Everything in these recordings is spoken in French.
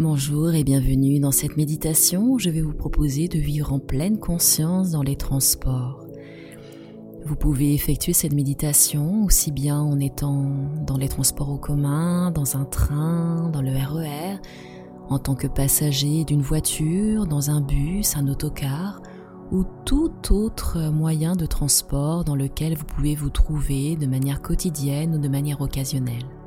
Bonjour et bienvenue dans cette méditation où je vais vous proposer de vivre en pleine conscience dans les transports. Vous pouvez effectuer cette méditation aussi bien en étant dans les transports en commun, dans un train, dans le RER, e en tant que passager d'une voiture, dans un bus, un autocar ou tout autre moyen de transport dans lequel vous pouvez vous trouver de manière quotidienne ou de manière occasionnelle.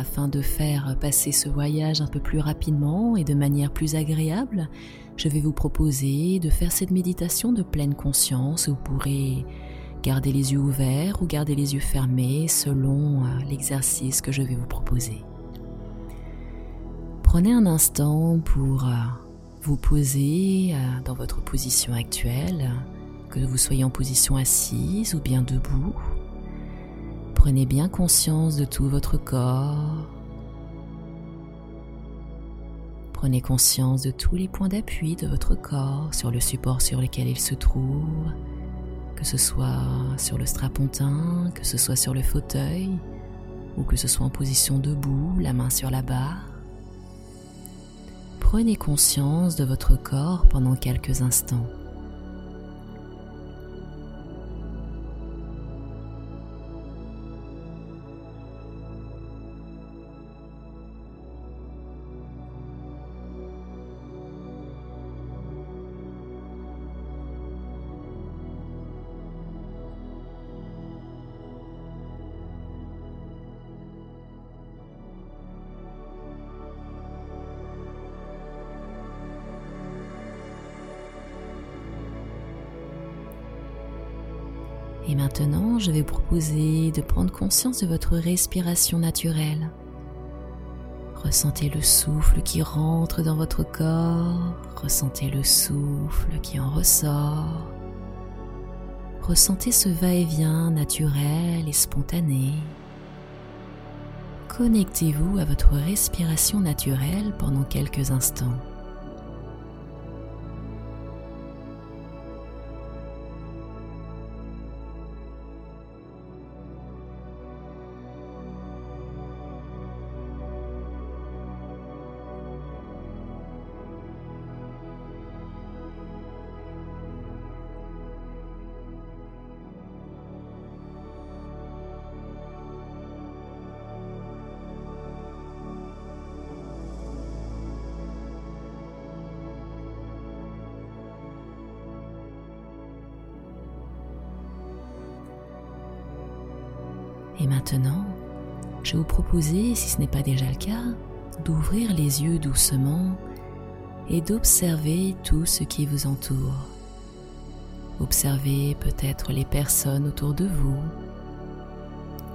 Afin de faire passer ce voyage un peu plus rapidement et de manière plus agréable, je vais vous proposer de faire cette méditation de pleine conscience. Vous pourrez garder les yeux ouverts ou garder les yeux fermés selon euh, l'exercice que je vais vous proposer. Prenez un instant pour euh, vous poser euh, dans votre position actuelle, que vous soyez en position assise ou bien debout. Prenez bien conscience de tout votre corps. Prenez conscience de tous les points d'appui de votre corps sur le support sur lequel il se trouve, que ce soit sur le strapontin, que ce soit sur le fauteuil, ou que ce soit en position debout, la main sur la barre. Prenez conscience de votre corps pendant quelques instants. Et maintenant, je vais vous proposer de prendre conscience de votre respiration naturelle. Ressentez le souffle qui rentre dans votre corps, ressentez le souffle qui en ressort. Ressentez ce va-et-vient naturel et spontané. Connectez-vous à votre respiration naturelle pendant quelques instants. Et maintenant, je vais vous proposer, si ce n'est pas déjà le cas, d'ouvrir les yeux doucement et d'observer tout ce qui vous entoure. Observez peut-être les personnes autour de vous.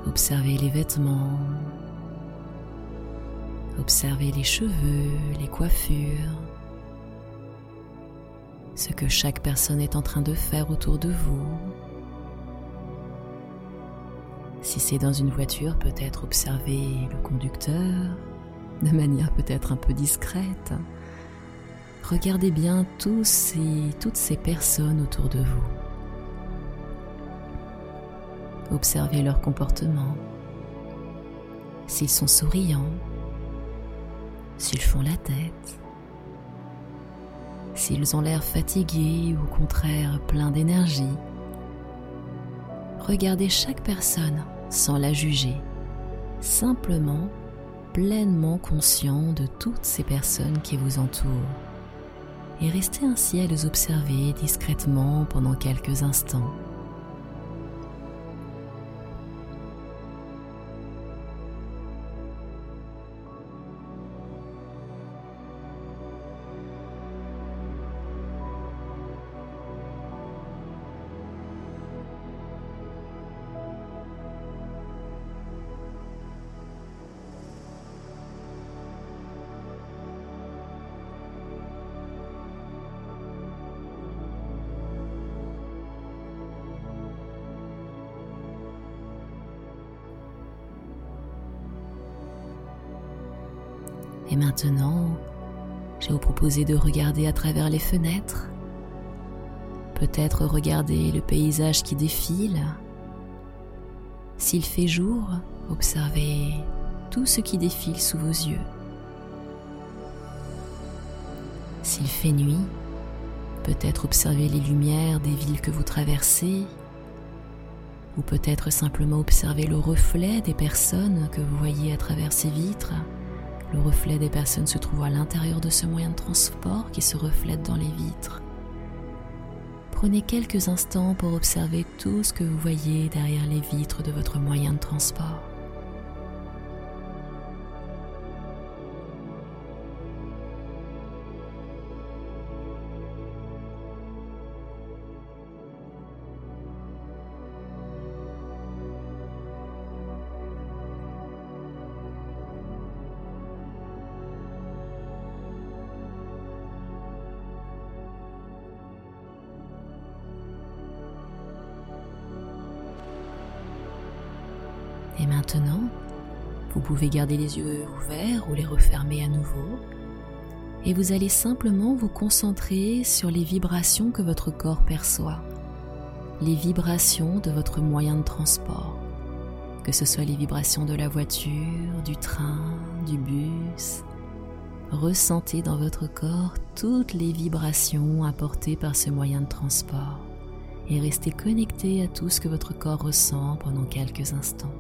Observez les vêtements. Observez les cheveux, les coiffures. Ce que chaque personne est en train de faire autour de vous. Si c'est dans une voiture, peut-être observer le conducteur de manière peut-être un peu discrète. Regardez bien tous et toutes ces personnes autour de vous. Observez leur comportement. S'ils sont souriants, s'ils font la tête, s'ils ont l'air fatigués ou au contraire pleins d'énergie. Regardez chaque personne sans la juger, simplement pleinement conscient de toutes ces personnes qui vous entourent. Et restez ainsi à les observer discrètement pendant quelques instants. Et maintenant, je vais vous proposer de regarder à travers les fenêtres. Peut-être regarder le paysage qui défile. S'il fait jour, observez tout ce qui défile sous vos yeux. S'il fait nuit, peut-être observer les lumières des villes que vous traversez, ou peut-être simplement observer le reflet des personnes que vous voyez à travers ces vitres. Le reflet des personnes se trouvant à l'intérieur de ce moyen de transport qui se reflète dans les vitres. Prenez quelques instants pour observer tout ce que vous voyez derrière les vitres de votre moyen de transport. Et maintenant, vous pouvez garder les yeux ouverts ou les refermer à nouveau. Et vous allez simplement vous concentrer sur les vibrations que votre corps perçoit, les vibrations de votre moyen de transport, que ce soit les vibrations de la voiture, du train, du bus. Ressentez dans votre corps toutes les vibrations apportées par ce moyen de transport et restez connecté à tout ce que votre corps ressent pendant quelques instants.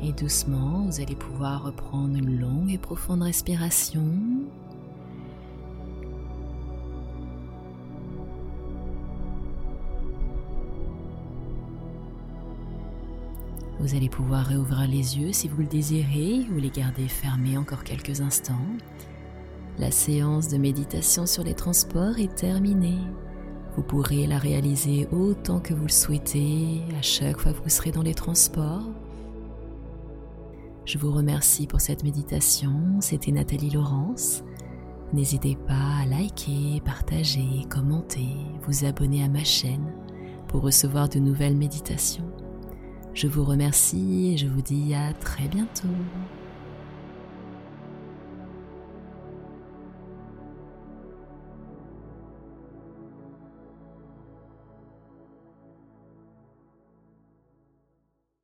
Et doucement, vous allez pouvoir reprendre une longue et profonde respiration. Vous allez pouvoir réouvrir les yeux si vous le désirez ou les garder fermés encore quelques instants. La séance de méditation sur les transports est terminée. Vous pourrez la réaliser autant que vous le souhaitez à chaque fois que vous serez dans les transports je vous remercie pour cette méditation. C'était Nathalie Laurence. N'hésitez pas à liker, partager, commenter, vous abonner à ma chaîne pour recevoir de nouvelles méditations. Je vous remercie et je vous dis à très bientôt.